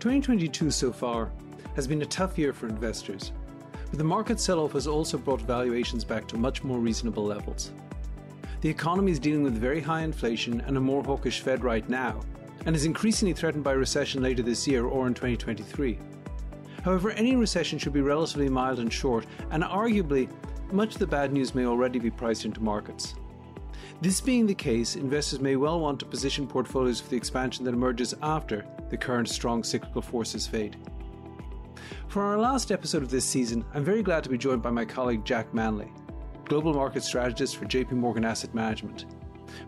2022 so far has been a tough year for investors, but the market sell off has also brought valuations back to much more reasonable levels. The economy is dealing with very high inflation and a more hawkish Fed right now, and is increasingly threatened by recession later this year or in 2023. However, any recession should be relatively mild and short, and arguably, much of the bad news may already be priced into markets. This being the case, investors may well want to position portfolios for the expansion that emerges after the current strong cyclical forces fade. For our last episode of this season, I'm very glad to be joined by my colleague Jack Manley, Global Market Strategist for JP Morgan Asset Management,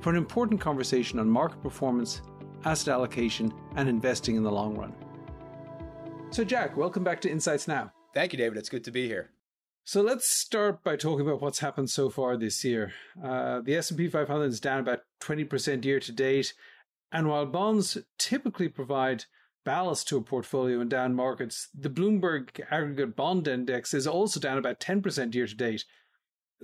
for an important conversation on market performance, asset allocation, and investing in the long run. So, Jack, welcome back to Insights Now. Thank you, David. It's good to be here. So let's start by talking about what's happened so far this year. Uh, the S&P 500 is down about 20% year to date, and while bonds typically provide ballast to a portfolio in down markets, the Bloomberg Aggregate Bond Index is also down about 10% year to date.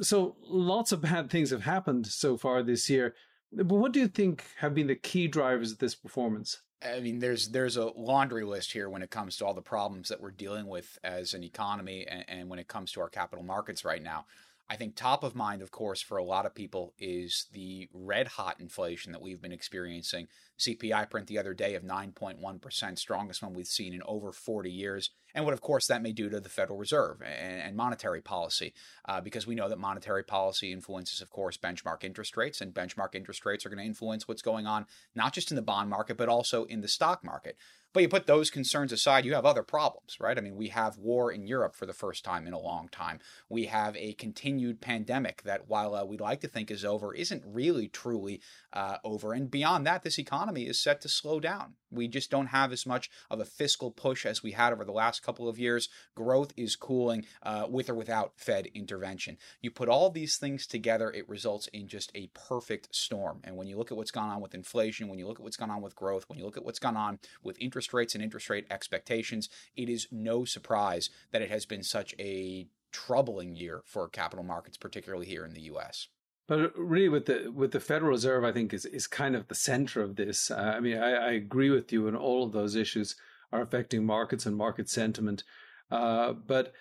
So lots of bad things have happened so far this year. But what do you think have been the key drivers of this performance? I mean, there's there's a laundry list here when it comes to all the problems that we're dealing with as an economy, and, and when it comes to our capital markets right now. I think top of mind, of course, for a lot of people is the red hot inflation that we've been experiencing. CPI print the other day of 9.1%, strongest one we've seen in over 40 years. And what, of course, that may do to the Federal Reserve and, and monetary policy, uh, because we know that monetary policy influences, of course, benchmark interest rates, and benchmark interest rates are going to influence what's going on, not just in the bond market, but also in the stock market. But you put those concerns aside, you have other problems, right? I mean, we have war in Europe for the first time in a long time. We have a continued pandemic that, while uh, we'd like to think is over, isn't really truly uh, over. And beyond that, this economy is set to slow down. We just don't have as much of a fiscal push as we had over the last couple of years. Growth is cooling uh, with or without Fed intervention. You put all these things together, it results in just a perfect storm. And when you look at what's gone on with inflation, when you look at what's gone on with growth, when you look at what's gone on with interest rates and interest rate expectations, it is no surprise that it has been such a troubling year for capital markets, particularly here in the US. But really, with the with the Federal Reserve, I think is is kind of the center of this. Uh, I mean, I, I, agree with you, and all of those issues are affecting markets and market sentiment. Uh, but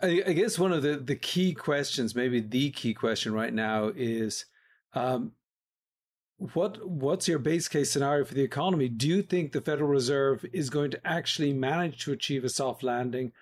I, I, guess one of the the key questions, maybe the key question right now, is um, what what's your base case scenario for the economy? Do you think the Federal Reserve is going to actually manage to achieve a soft landing,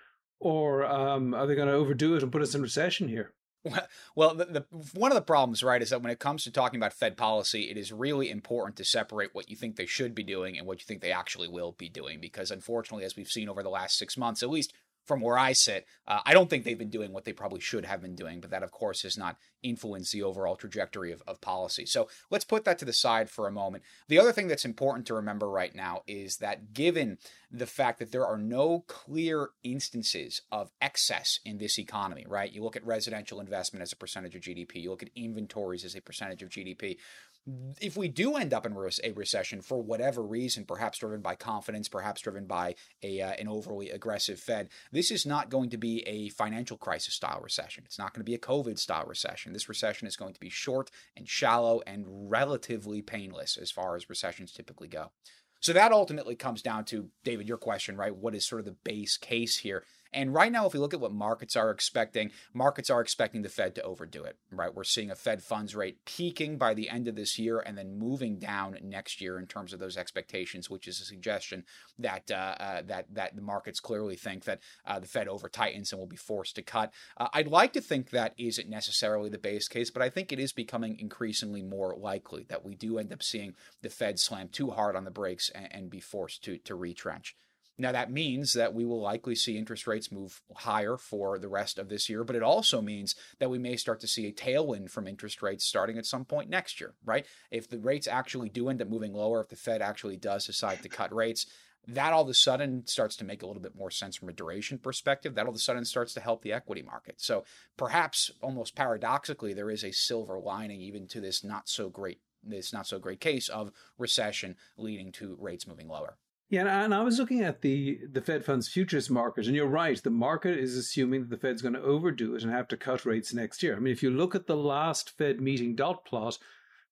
or um, are they going to overdo it and put us in recession here? Well, the, the, one of the problems, right, is that when it comes to talking about Fed policy, it is really important to separate what you think they should be doing and what you think they actually will be doing. Because unfortunately, as we've seen over the last six months, at least from where I sit, uh, I don't think they've been doing what they probably should have been doing, but that, of course, has not influenced the overall trajectory of, of policy. So let's put that to the side for a moment. The other thing that's important to remember right now is that given the fact that there are no clear instances of excess in this economy, right? You look at residential investment as a percentage of GDP, you look at inventories as a percentage of GDP if we do end up in a recession for whatever reason, perhaps driven by confidence, perhaps driven by a uh, an overly aggressive Fed, this is not going to be a financial crisis style recession. It's not going to be a COVID style recession. This recession is going to be short and shallow and relatively painless as far as recessions typically go. So that ultimately comes down to David, your question, right? What is sort of the base case here? And right now, if we look at what markets are expecting, markets are expecting the Fed to overdo it, right? We're seeing a Fed funds rate peaking by the end of this year and then moving down next year in terms of those expectations, which is a suggestion that uh, uh, that that the markets clearly think that uh, the Fed over tightens and will be forced to cut. Uh, I'd like to think that isn't necessarily the base case, but I think it is becoming increasingly more likely that we do end up seeing the Fed slam too hard on the brakes and, and be forced to to retrench. Now, that means that we will likely see interest rates move higher for the rest of this year, but it also means that we may start to see a tailwind from interest rates starting at some point next year, right? If the rates actually do end up moving lower, if the Fed actually does decide to cut rates, that all of a sudden starts to make a little bit more sense from a duration perspective. That all of a sudden starts to help the equity market. So perhaps almost paradoxically, there is a silver lining even to this not so great this not so great case of recession leading to rates moving lower. Yeah, and I was looking at the the Fed funds futures market, and you're right. The market is assuming that the Fed's going to overdo it and have to cut rates next year. I mean, if you look at the last Fed meeting dot plot,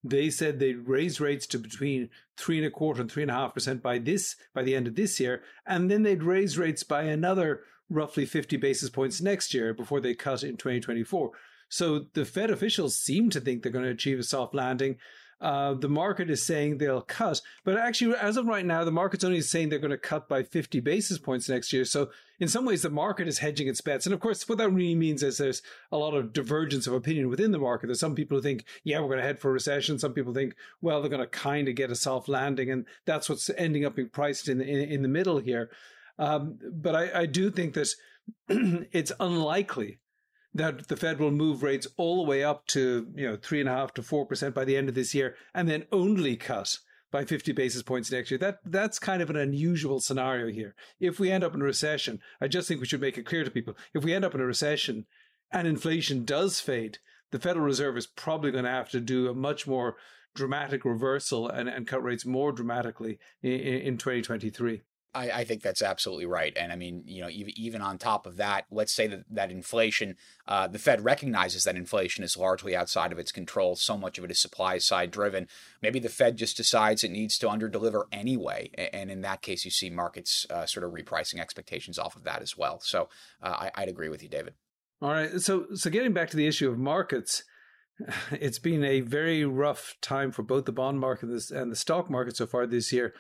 they said they'd raise rates to between three and a quarter and three and a half percent by this by the end of this year, and then they'd raise rates by another roughly 50 basis points next year before they cut in 2024. So the Fed officials seem to think they're going to achieve a soft landing. Uh, the market is saying they'll cut, but actually, as of right now, the market's only saying they're going to cut by 50 basis points next year. So, in some ways, the market is hedging its bets. And of course, what that really means is there's a lot of divergence of opinion within the market. There's some people who think, yeah, we're going to head for a recession. Some people think, well, they're going to kind of get a soft landing, and that's what's ending up being priced in in, in the middle here. Um, but I, I do think that it's unlikely that the Fed will move rates all the way up to you know three and a half to four percent by the end of this year, and then only cut by 50 basis points next year. That that's kind of an unusual scenario here. If we end up in a recession, I just think we should make it clear to people: if we end up in a recession and inflation does fade, the Federal Reserve is probably going to have to do a much more dramatic reversal and, and cut rates more dramatically in, in 2023. I, I, think that's absolutely right. And I mean, you know, even, even on top of that, let's say that, that inflation, uh, the Fed recognizes that inflation is largely outside of its control. So much of it is supply side driven. Maybe the Fed just decides it needs to underdeliver anyway. And in that case, you see markets uh, sort of repricing expectations off of that as well. So uh, I, I'd agree with you, David. All right. So, so getting back to the issue of markets, it's been a very rough time for both the bond market and the stock market so far this year.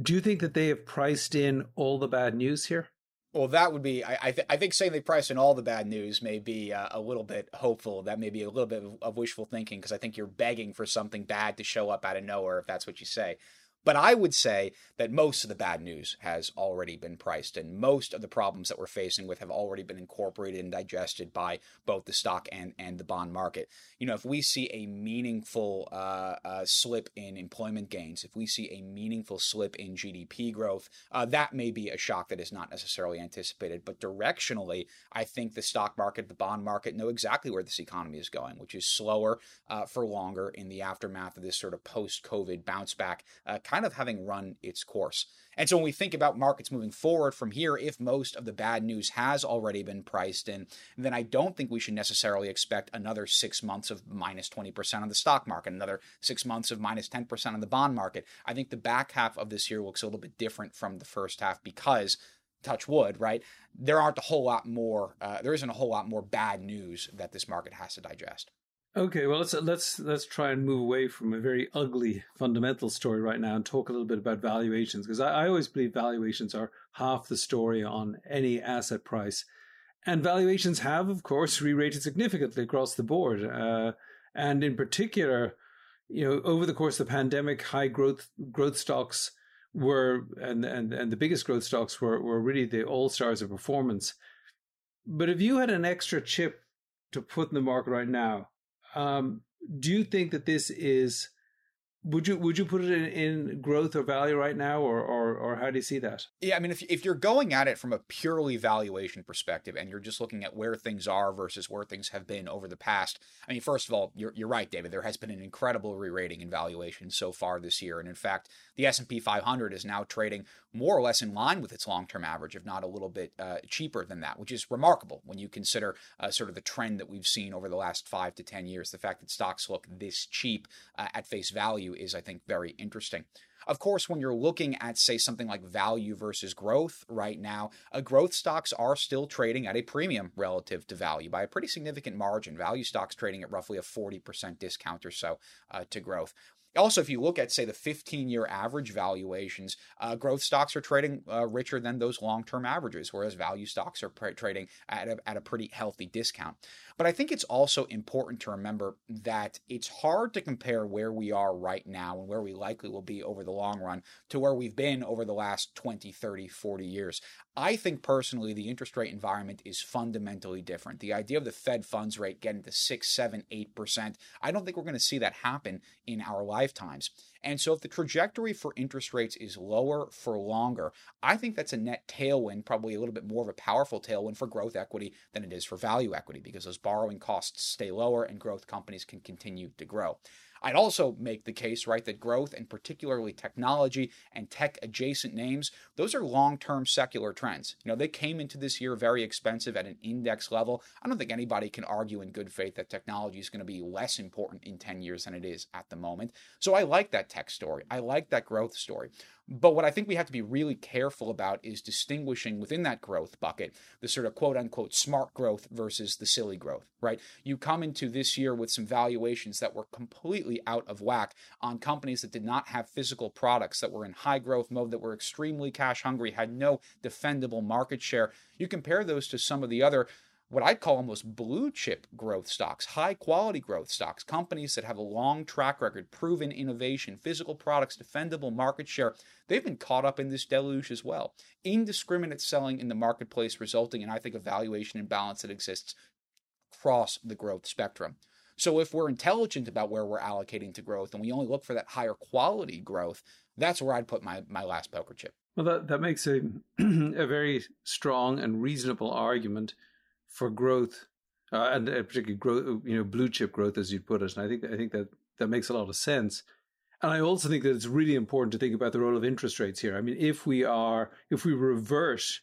Do you think that they have priced in all the bad news here? Well, that would be. I I, th- I think saying they price in all the bad news may be uh, a little bit hopeful. That may be a little bit of, of wishful thinking because I think you're begging for something bad to show up out of nowhere if that's what you say. But I would say that most of the bad news has already been priced and most of the problems that we're facing with have already been incorporated and digested by both the stock and, and the bond market. You know, if we see a meaningful uh, uh, slip in employment gains, if we see a meaningful slip in GDP growth, uh, that may be a shock that is not necessarily anticipated. But directionally, I think the stock market, the bond market know exactly where this economy is going, which is slower uh, for longer in the aftermath of this sort of post COVID bounce back uh, kind of having run its course. And so when we think about markets moving forward from here, if most of the bad news has already been priced in, then I don't think we should necessarily expect another six months of minus 20% on the stock market, another six months of minus 10% on the bond market. I think the back half of this year looks a little bit different from the first half because touch wood, right? There aren't a whole lot more, uh, there isn't a whole lot more bad news that this market has to digest. Okay, well let's let's let's try and move away from a very ugly fundamental story right now and talk a little bit about valuations because I, I, always believe valuations are half the story on any asset price, and valuations have, of course, re-rated significantly across the board, uh, and in particular, you know, over the course of the pandemic, high growth growth stocks were and and and the biggest growth stocks were were really the all stars of performance. But if you had an extra chip to put in the market right now um, do you think that this is would you would you put it in, in growth or value right now, or, or or how do you see that? Yeah, I mean, if if you're going at it from a purely valuation perspective, and you're just looking at where things are versus where things have been over the past, I mean, first of all, you're you're right, David. There has been an incredible re-rating in valuation so far this year, and in fact, the S and P 500 is now trading more or less in line with its long-term average, if not a little bit uh, cheaper than that, which is remarkable when you consider uh, sort of the trend that we've seen over the last five to ten years. The fact that stocks look this cheap uh, at face value is, I think, very interesting. Of course, when you're looking at, say, something like value versus growth right now, uh, growth stocks are still trading at a premium relative to value by a pretty significant margin. Value stocks trading at roughly a 40% discount or so uh, to growth. Also, if you look at, say, the 15 year average valuations, uh, growth stocks are trading uh, richer than those long term averages, whereas value stocks are pr- trading at a, at a pretty healthy discount. But I think it's also important to remember that it's hard to compare where we are right now and where we likely will be over the long run to where we've been over the last 20, 30, 40 years. I think personally the interest rate environment is fundamentally different. The idea of the Fed funds rate getting to 6, 7, 8%, I don't think we're going to see that happen in our lifetimes. And so, if the trajectory for interest rates is lower for longer, I think that's a net tailwind, probably a little bit more of a powerful tailwind for growth equity than it is for value equity because those borrowing costs stay lower and growth companies can continue to grow. I'd also make the case, right, that growth and particularly technology and tech adjacent names, those are long term secular trends. You know, they came into this year very expensive at an index level. I don't think anybody can argue in good faith that technology is going to be less important in 10 years than it is at the moment. So I like that tech story. I like that growth story. But what I think we have to be really careful about is distinguishing within that growth bucket the sort of quote unquote smart growth versus the silly growth, right? You come into this year with some valuations that were completely out of whack on companies that did not have physical products, that were in high growth mode, that were extremely cash hungry, had no defendable market share. You compare those to some of the other what I'd call almost blue chip growth stocks, high quality growth stocks, companies that have a long track record, proven innovation, physical products, defendable market share. They've been caught up in this deluge as well. Indiscriminate selling in the marketplace, resulting in, I think, a valuation imbalance that exists across the growth spectrum. So if we're intelligent about where we're allocating to growth and we only look for that higher quality growth, that's where I'd put my, my last poker chip. Well, that, that makes a, a very strong and reasonable argument for growth, uh, and uh, particularly growth, you know, blue chip growth, as you put it. And I think I think that that makes a lot of sense. And I also think that it's really important to think about the role of interest rates here. I mean, if we are, if we revert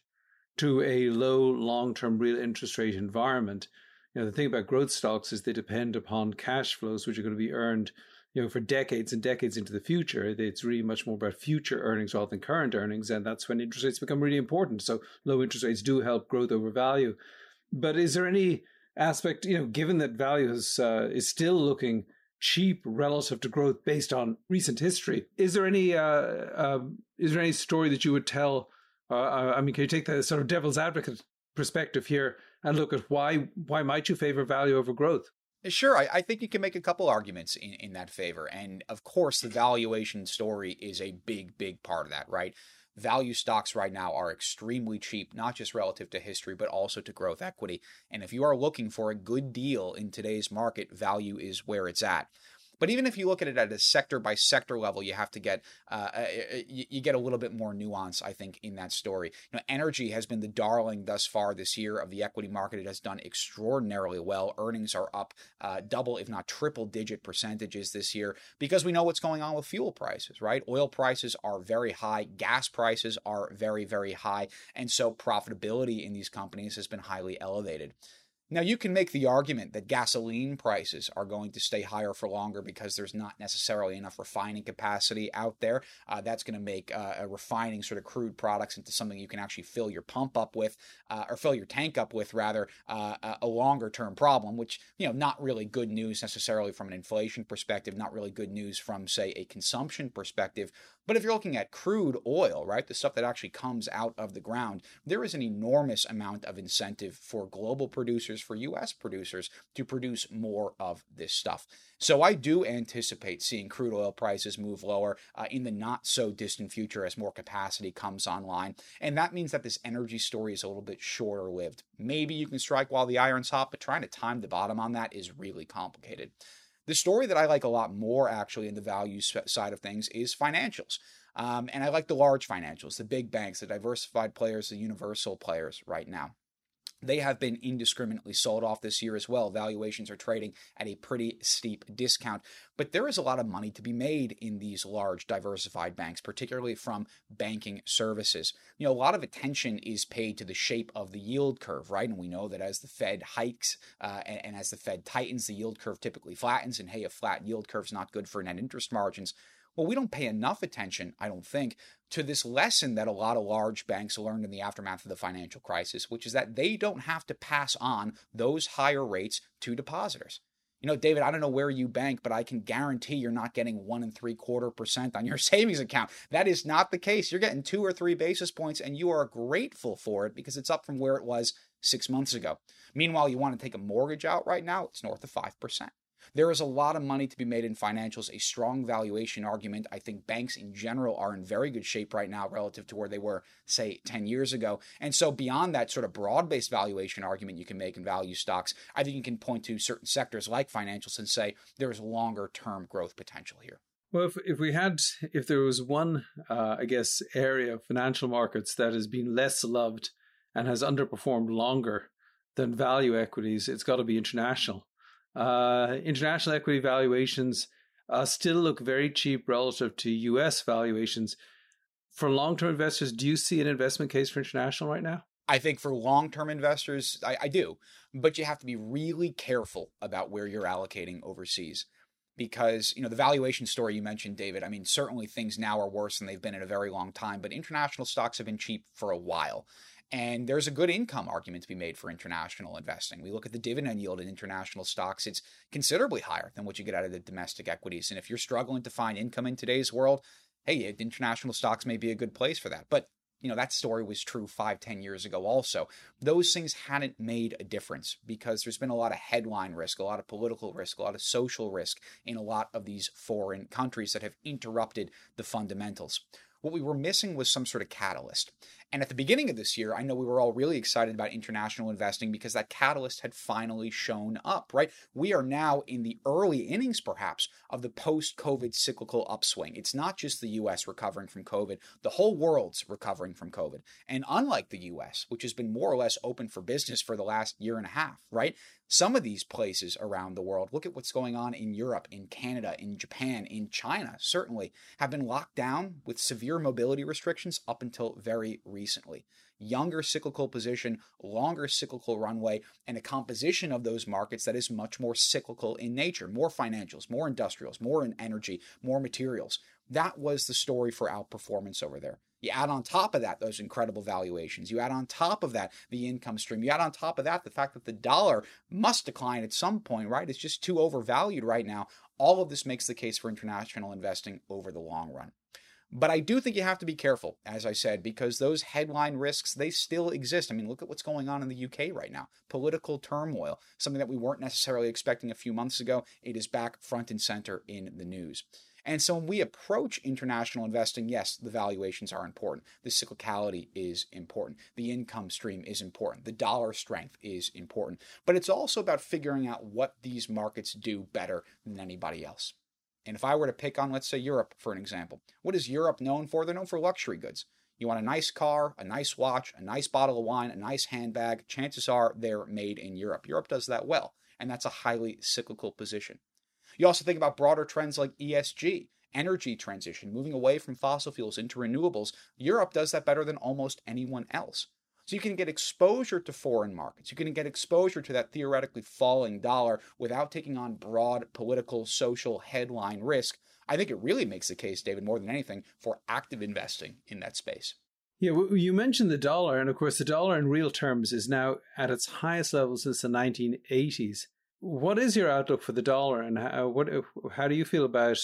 to a low long term real interest rate environment, you know, the thing about growth stocks is they depend upon cash flows, which are going to be earned, you know, for decades and decades into the future. It's really much more about future earnings rather than current earnings. And that's when interest rates become really important. So low interest rates do help growth over value. But is there any aspect, you know, given that value is uh, is still looking cheap relative to growth based on recent history, is there any uh, uh, is there any story that you would tell? Uh, uh, I mean, can you take the sort of devil's advocate perspective here and look at why why might you favor value over growth? Sure, I, I, think you can make a couple arguments in, in that favor. And of course, the valuation story is a big, big part of that, right? Value stocks right now are extremely cheap, not just relative to history, but also to growth equity. And if you are looking for a good deal in today's market, value is where it's at. But even if you look at it at a sector by sector level, you have to get uh, uh you get a little bit more nuance, I think, in that story. You know, energy has been the darling thus far this year of the equity market. It has done extraordinarily well. Earnings are up uh, double, if not triple digit percentages this year because we know what's going on with fuel prices, right? Oil prices are very high, gas prices are very, very high, and so profitability in these companies has been highly elevated. Now, you can make the argument that gasoline prices are going to stay higher for longer because there's not necessarily enough refining capacity out there. Uh, that's going to make uh, refining sort of crude products into something you can actually fill your pump up with, uh, or fill your tank up with, rather, uh, a longer term problem, which, you know, not really good news necessarily from an inflation perspective, not really good news from, say, a consumption perspective. But if you're looking at crude oil, right, the stuff that actually comes out of the ground, there is an enormous amount of incentive for global producers, for US producers, to produce more of this stuff. So I do anticipate seeing crude oil prices move lower uh, in the not so distant future as more capacity comes online. And that means that this energy story is a little bit shorter lived. Maybe you can strike while the iron's hot, but trying to time the bottom on that is really complicated. The story that I like a lot more, actually, in the value side of things is financials. Um, and I like the large financials, the big banks, the diversified players, the universal players right now they have been indiscriminately sold off this year as well. Valuations are trading at a pretty steep discount. But there is a lot of money to be made in these large diversified banks, particularly from banking services. You know, a lot of attention is paid to the shape of the yield curve, right? And we know that as the Fed hikes uh, and, and as the Fed tightens, the yield curve typically flattens. And hey, a flat yield curve is not good for net interest margins. Well, we don't pay enough attention, I don't think, to this lesson that a lot of large banks learned in the aftermath of the financial crisis, which is that they don't have to pass on those higher rates to depositors. You know, David, I don't know where you bank, but I can guarantee you're not getting one and three quarter percent on your savings account. That is not the case. You're getting two or three basis points, and you are grateful for it because it's up from where it was six months ago. Meanwhile, you want to take a mortgage out right now, it's north of 5%. There is a lot of money to be made in financials, a strong valuation argument. I think banks in general are in very good shape right now relative to where they were, say, 10 years ago. And so, beyond that sort of broad based valuation argument you can make in value stocks, I think you can point to certain sectors like financials and say there's longer term growth potential here. Well, if, if we had, if there was one, uh, I guess, area of financial markets that has been less loved and has underperformed longer than value equities, it's got to be international. Uh, international equity valuations uh, still look very cheap relative to US valuations. For long term investors, do you see an investment case for international right now? I think for long term investors, I, I, do, but you have to be really careful about where you're allocating overseas. Because, you know, the valuation story you mentioned, David, I mean, certainly things now are worse than they've been in a very long time, but international stocks have been cheap for a while. And there's a good income argument to be made for international investing. We look at the dividend yield in international stocks, it's considerably higher than what you get out of the domestic equities. And if you're struggling to find income in today's world, hey, international stocks may be a good place for that. But you know that story was true five ten years ago also those things hadn't made a difference because there's been a lot of headline risk a lot of political risk a lot of social risk in a lot of these foreign countries that have interrupted the fundamentals what we were missing was some sort of catalyst. And at the beginning of this year, I know we were all really excited about international investing because that catalyst had finally shown up, right? We are now in the early innings, perhaps, of the post COVID cyclical upswing. It's not just the US recovering from COVID, the whole world's recovering from COVID. And unlike the US, which has been more or less open for business for the last year and a half, right? some of these places around the world, look at what's going on in Europe, in Canada, in Japan, in China, certainly, have been locked down with severe mobility restrictions up until very recently. Younger cyclical position, longer cyclical runway, and a composition of those markets that is much more cyclical in nature more financials, more industrials, more in energy, more materials. That was the story for outperformance over there. You add on top of that those incredible valuations. You add on top of that the income stream. You add on top of that the fact that the dollar must decline at some point, right? It's just too overvalued right now. All of this makes the case for international investing over the long run. But I do think you have to be careful, as I said, because those headline risks, they still exist. I mean, look at what's going on in the UK right now. Political turmoil, something that we weren't necessarily expecting a few months ago. It is back front and center in the news. And so when we approach international investing, yes, the valuations are important. The cyclicality is important. The income stream is important. The dollar strength is important. But it's also about figuring out what these markets do better than anybody else. And if I were to pick on, let's say, Europe for an example, what is Europe known for? They're known for luxury goods. You want a nice car, a nice watch, a nice bottle of wine, a nice handbag, chances are they're made in Europe. Europe does that well, and that's a highly cyclical position. You also think about broader trends like ESG, energy transition, moving away from fossil fuels into renewables. Europe does that better than almost anyone else. So you can get exposure to foreign markets. You can get exposure to that theoretically falling dollar without taking on broad political, social headline risk. I think it really makes the case, David, more than anything, for active investing in that space. Yeah, you mentioned the dollar, and of course, the dollar in real terms is now at its highest level since the 1980s. What is your outlook for the dollar, and how, what, how do you feel about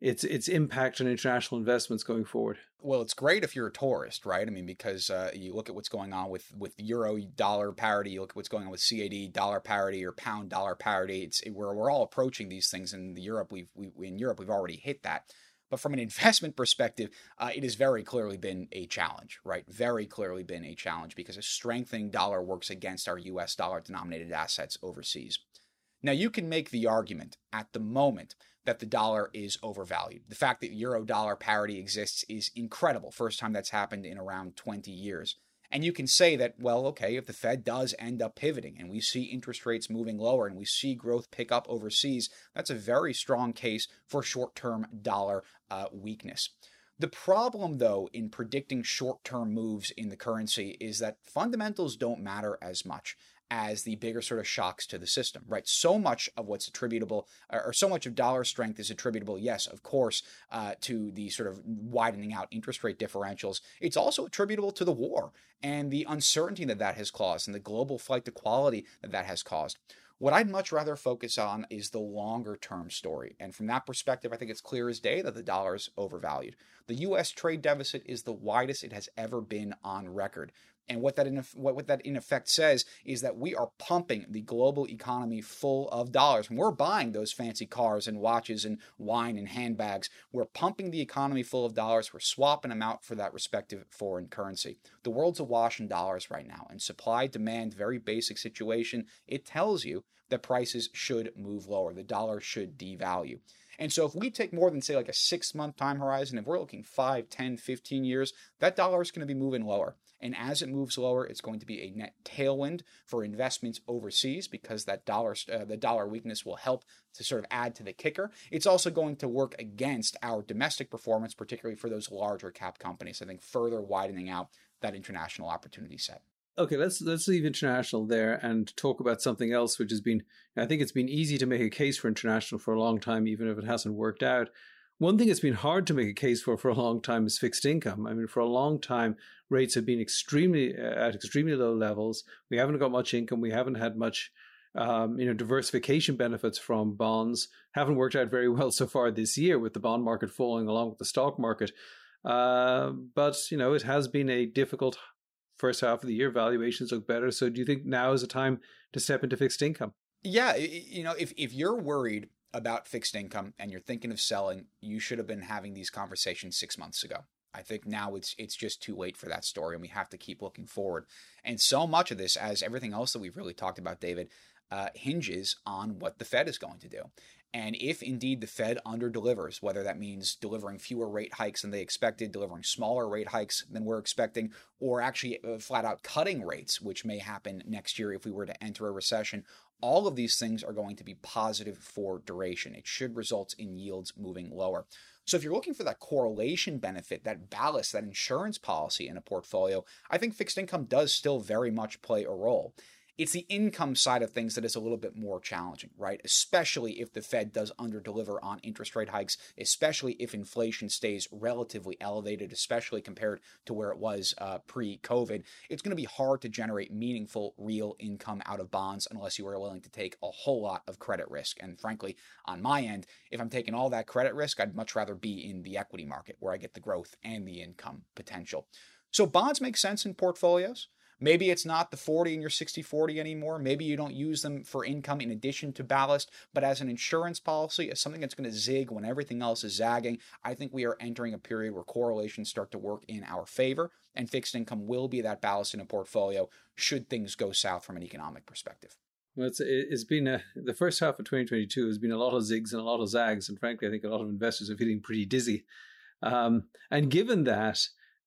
its its impact on international investments going forward? Well, it's great if you're a tourist, right? I mean, because uh, you look at what's going on with with euro dollar parity, you look at what's going on with CAD dollar parity or pound dollar parity. It's we're we're all approaching these things in Europe. We've we, in Europe we've already hit that. But from an investment perspective, uh, it has very clearly been a challenge, right? Very clearly been a challenge because a strengthening dollar works against our U.S. dollar denominated assets overseas. Now, you can make the argument at the moment that the dollar is overvalued. The fact that euro dollar parity exists is incredible. First time that's happened in around 20 years. And you can say that, well, okay, if the Fed does end up pivoting and we see interest rates moving lower and we see growth pick up overseas, that's a very strong case for short term dollar uh, weakness. The problem, though, in predicting short term moves in the currency is that fundamentals don't matter as much as the bigger sort of shocks to the system, right? So much of what's attributable, or so much of dollar strength is attributable, yes, of course, uh, to the sort of widening out interest rate differentials. It's also attributable to the war and the uncertainty that that has caused and the global flight to quality that that has caused. What I'd much rather focus on is the longer term story. And from that perspective, I think it's clear as day that the dollar is overvalued. The US trade deficit is the widest it has ever been on record. And what that in what that in effect says is that we are pumping the global economy full of dollars. We're buying those fancy cars and watches and wine and handbags, we're pumping the economy full of dollars. We're swapping them out for that respective foreign currency. The world's awash in dollars right now, and supply demand, very basic situation. It tells you that prices should move lower. The dollar should devalue. And so if we take more than, say, like a six month time horizon, if we're looking 5, 10, 15 years, that dollar is going to be moving lower. And as it moves lower, it's going to be a net tailwind for investments overseas because that dollar, uh, the dollar weakness will help to sort of add to the kicker. It's also going to work against our domestic performance, particularly for those larger cap companies. I think further widening out that international opportunity set. Okay, let's let's leave international there and talk about something else, which has been. I think it's been easy to make a case for international for a long time, even if it hasn't worked out. One thing that's been hard to make a case for for a long time is fixed income. I mean, for a long time, rates have been extremely uh, at extremely low levels. We haven't got much income. We haven't had much, um, you know, diversification benefits from bonds. Haven't worked out very well so far this year with the bond market falling along with the stock market. Uh, but you know, it has been a difficult first half of the year. Valuations look better. So, do you think now is a time to step into fixed income? Yeah, you know, if if you're worried about fixed income and you're thinking of selling, you should have been having these conversations six months ago. I think now it's it's just too late for that story, and we have to keep looking forward. And so much of this, as everything else that we've really talked about, David, uh, hinges on what the Fed is going to do. And if indeed the Fed underdelivers, whether that means delivering fewer rate hikes than they expected, delivering smaller rate hikes than we're expecting, or actually uh, flat out cutting rates, which may happen next year if we were to enter a recession, all of these things are going to be positive for duration. It should result in yields moving lower. So if you're looking for that correlation benefit, that ballast, that insurance policy in a portfolio, I think fixed income does still very much play a role. It's the income side of things that is a little bit more challenging, right? Especially if the Fed does underdeliver on interest rate hikes, especially if inflation stays relatively elevated, especially compared to where it was uh, pre COVID. It's going to be hard to generate meaningful real income out of bonds unless you are willing to take a whole lot of credit risk. And frankly, on my end, if I'm taking all that credit risk, I'd much rather be in the equity market where I get the growth and the income potential. So bonds make sense in portfolios. Maybe it's not the 40 and your 60 40 anymore. Maybe you don't use them for income in addition to ballast, but as an insurance policy, as something that's going to zig when everything else is zagging, I think we are entering a period where correlations start to work in our favor, and fixed income will be that ballast in a portfolio should things go south from an economic perspective. Well, it's, it's been a, the first half of 2022 has been a lot of zigs and a lot of zags, and frankly, I think a lot of investors are feeling pretty dizzy. Um, and given that,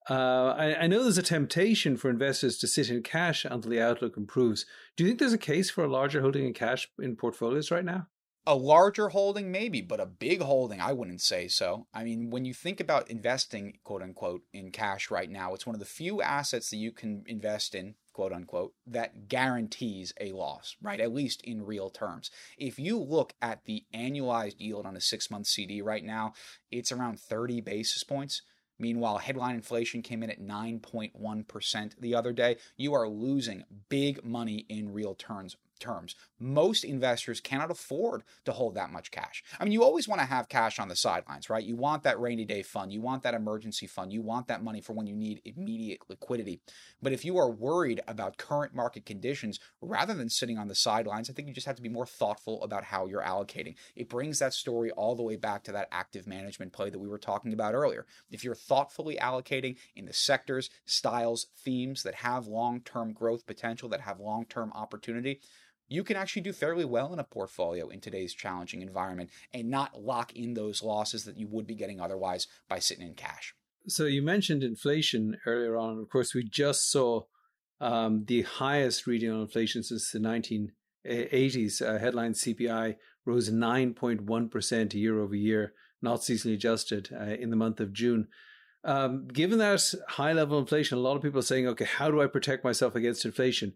uh, I, I, know there's a temptation for investors to sit in cash until the outlook improves. Do you think there's a case for a larger holding in cash in portfolios right now? A larger holding, maybe, but a big holding, I wouldn't say so. I mean, when you think about investing, quote unquote, in cash right now, it's one of the few assets that you can invest in, quote unquote, that guarantees a loss, right? At least in real terms. If you look at the annualized yield on a six month CD right now, it's around 30 basis points. Meanwhile, headline inflation came in at 9.1% the other day. You are losing big money in real terms terms. Most investors cannot afford to hold that much cash. I mean, you always want to have cash on the sidelines, right? You want that rainy day fund, you want that emergency fund, you want that money for when you need immediate liquidity. But if you are worried about current market conditions, rather than sitting on the sidelines, I think you just have to be more thoughtful about how you're allocating. It brings that story all the way back to that active management play that we were talking about earlier. If you're thoughtfully allocating in the sectors, styles, themes that have long term growth potential, that have long term opportunity, you can actually do fairly well in a portfolio in today's challenging environment and not lock in those losses that you would be getting otherwise by sitting in cash. So you mentioned inflation earlier on. Of course, we just saw um, the highest reading on inflation since the 1980s. Uh, headline CPI rose 9.1% year over year, not seasonally adjusted, uh, in the month of June. Um, given that high level inflation, a lot of people are saying, okay, how do I protect myself against inflation?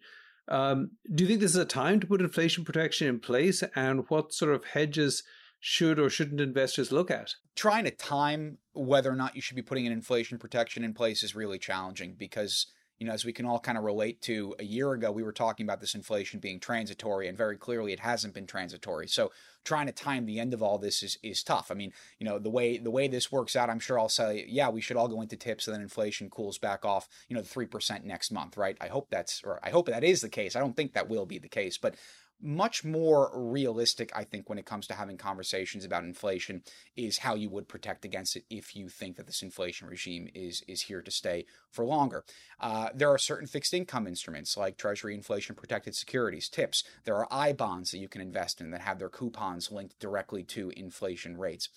Um, do you think this is a time to put inflation protection in place? And what sort of hedges should or shouldn't investors look at? Trying to time whether or not you should be putting an inflation protection in place is really challenging because you know, as we can all kind of relate to a year ago, we were talking about this inflation being transitory, and very clearly it hasn't been transitory. So trying to time the end of all this is is tough. I mean, you know, the way the way this works out, I'm sure I'll say, yeah, we should all go into tips, and then inflation cools back off, you know, three percent next month, right? I hope that's or I hope that is the case. I don't think that will be the case, but much more realistic, I think, when it comes to having conversations about inflation, is how you would protect against it if you think that this inflation regime is is here to stay for longer. Uh, there are certain fixed income instruments like Treasury inflation protected securities, TIPS. There are I bonds that you can invest in that have their coupons linked directly to inflation rates.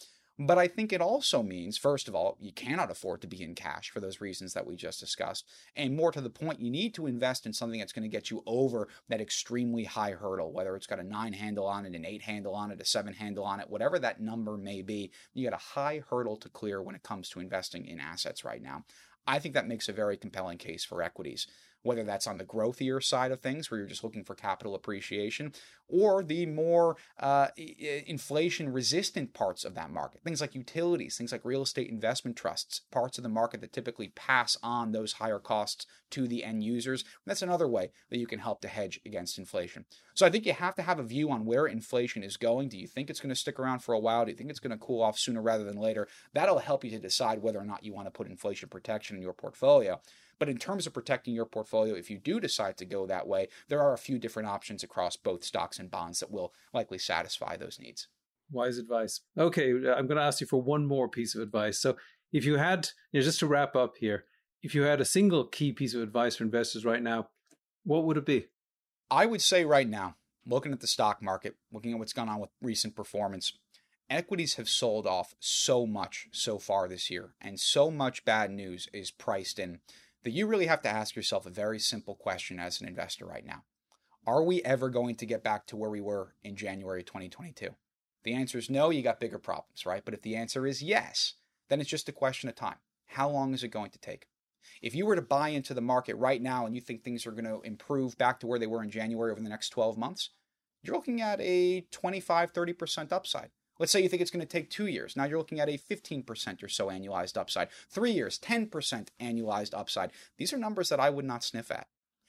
But I think it also means, first of all, you cannot afford to be in cash for those reasons that we just discussed. And more to the point, you need to invest in something that's going to get you over that extremely high hurdle, whether it's got a nine handle on it, an eight handle on it, a seven handle on it, whatever that number may be. You got a high hurdle to clear when it comes to investing in assets right now. I think that makes a very compelling case for equities whether that's on the growthier side of things, where you're just looking for capital appreciation, or the more uh, inflation resistant parts of that market, things like utilities, things like real estate investment trusts, parts of the market that typically pass on those higher costs to the end users. That's another way that you can help to hedge against inflation. So I think you have to have a view on where inflation is going. Do you think it's going to stick around for a while? Do you think it's going to cool off sooner rather than later? That'll help you to decide whether or not you want to put inflation protection in your portfolio. But in terms of protecting your portfolio, if you do decide to go that way, there are a few different options across both stocks and bonds that will likely satisfy those needs. Wise advice. Okay, I'm going to ask you for one more piece of advice. So, if you had, you know, just to wrap up here, if you had a single key piece of advice for investors right now, what would it be? I would say right now, looking at the stock market, looking at what's gone on with recent performance, equities have sold off so much so far this year, and so much bad news is priced in that you really have to ask yourself a very simple question as an investor right now. Are we ever going to get back to where we were in January 2022? The answer is no, you got bigger problems, right? But if the answer is yes, then it's just a question of time. How long is it going to take? If you were to buy into the market right now and you think things are going to improve back to where they were in January over the next 12 months, you're looking at a 25, 30% upside. Let's say you think it's going to take two years. Now you're looking at a 15% or so annualized upside. Three years, 10% annualized upside. These are numbers that I would not sniff at.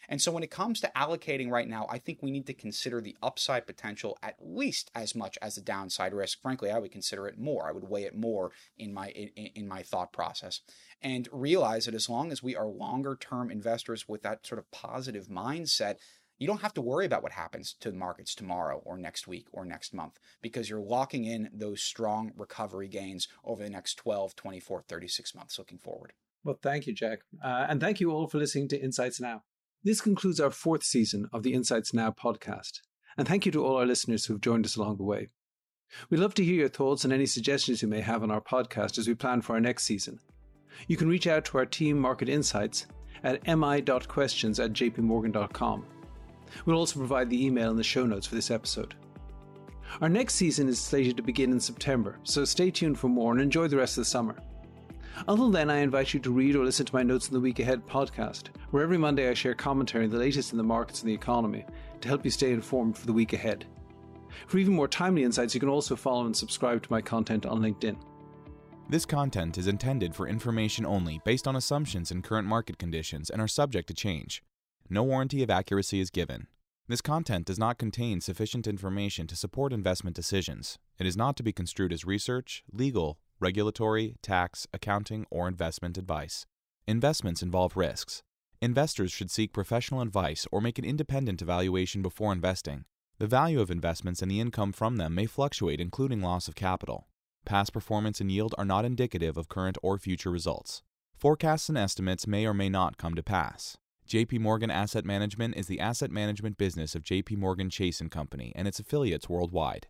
And so when it comes to allocating right now, I think we need to consider the upside potential at least as much as the downside risk. Frankly, I would consider it more. I would weigh it more in my in, in my thought process and realize that as long as we are longer term investors with that sort of positive mindset, you don't have to worry about what happens to the markets tomorrow or next week or next month because you're locking in those strong recovery gains over the next 12, 24, 36 months looking forward. Well, thank you, Jack. Uh, and thank you all for listening to Insights Now. This concludes our fourth season of the Insights Now podcast. And thank you to all our listeners who have joined us along the way. We'd love to hear your thoughts and any suggestions you may have on our podcast as we plan for our next season. You can reach out to our team Market Insights at mi.questions at jpmorgan.com We'll also provide the email in the show notes for this episode. Our next season is slated to begin in September, so stay tuned for more and enjoy the rest of the summer. Until then, I invite you to read or listen to my Notes in the Week Ahead podcast, where every Monday I share commentary on the latest in the markets and the economy to help you stay informed for the week ahead. For even more timely insights, you can also follow and subscribe to my content on LinkedIn. This content is intended for information only based on assumptions and current market conditions and are subject to change. No warranty of accuracy is given. This content does not contain sufficient information to support investment decisions. It is not to be construed as research, legal, regulatory, tax, accounting, or investment advice. Investments involve risks. Investors should seek professional advice or make an independent evaluation before investing. The value of investments and the income from them may fluctuate, including loss of capital. Past performance and yield are not indicative of current or future results. Forecasts and estimates may or may not come to pass. JP Morgan Asset Management is the asset management business of JP Morgan Chase & Company and its affiliates worldwide.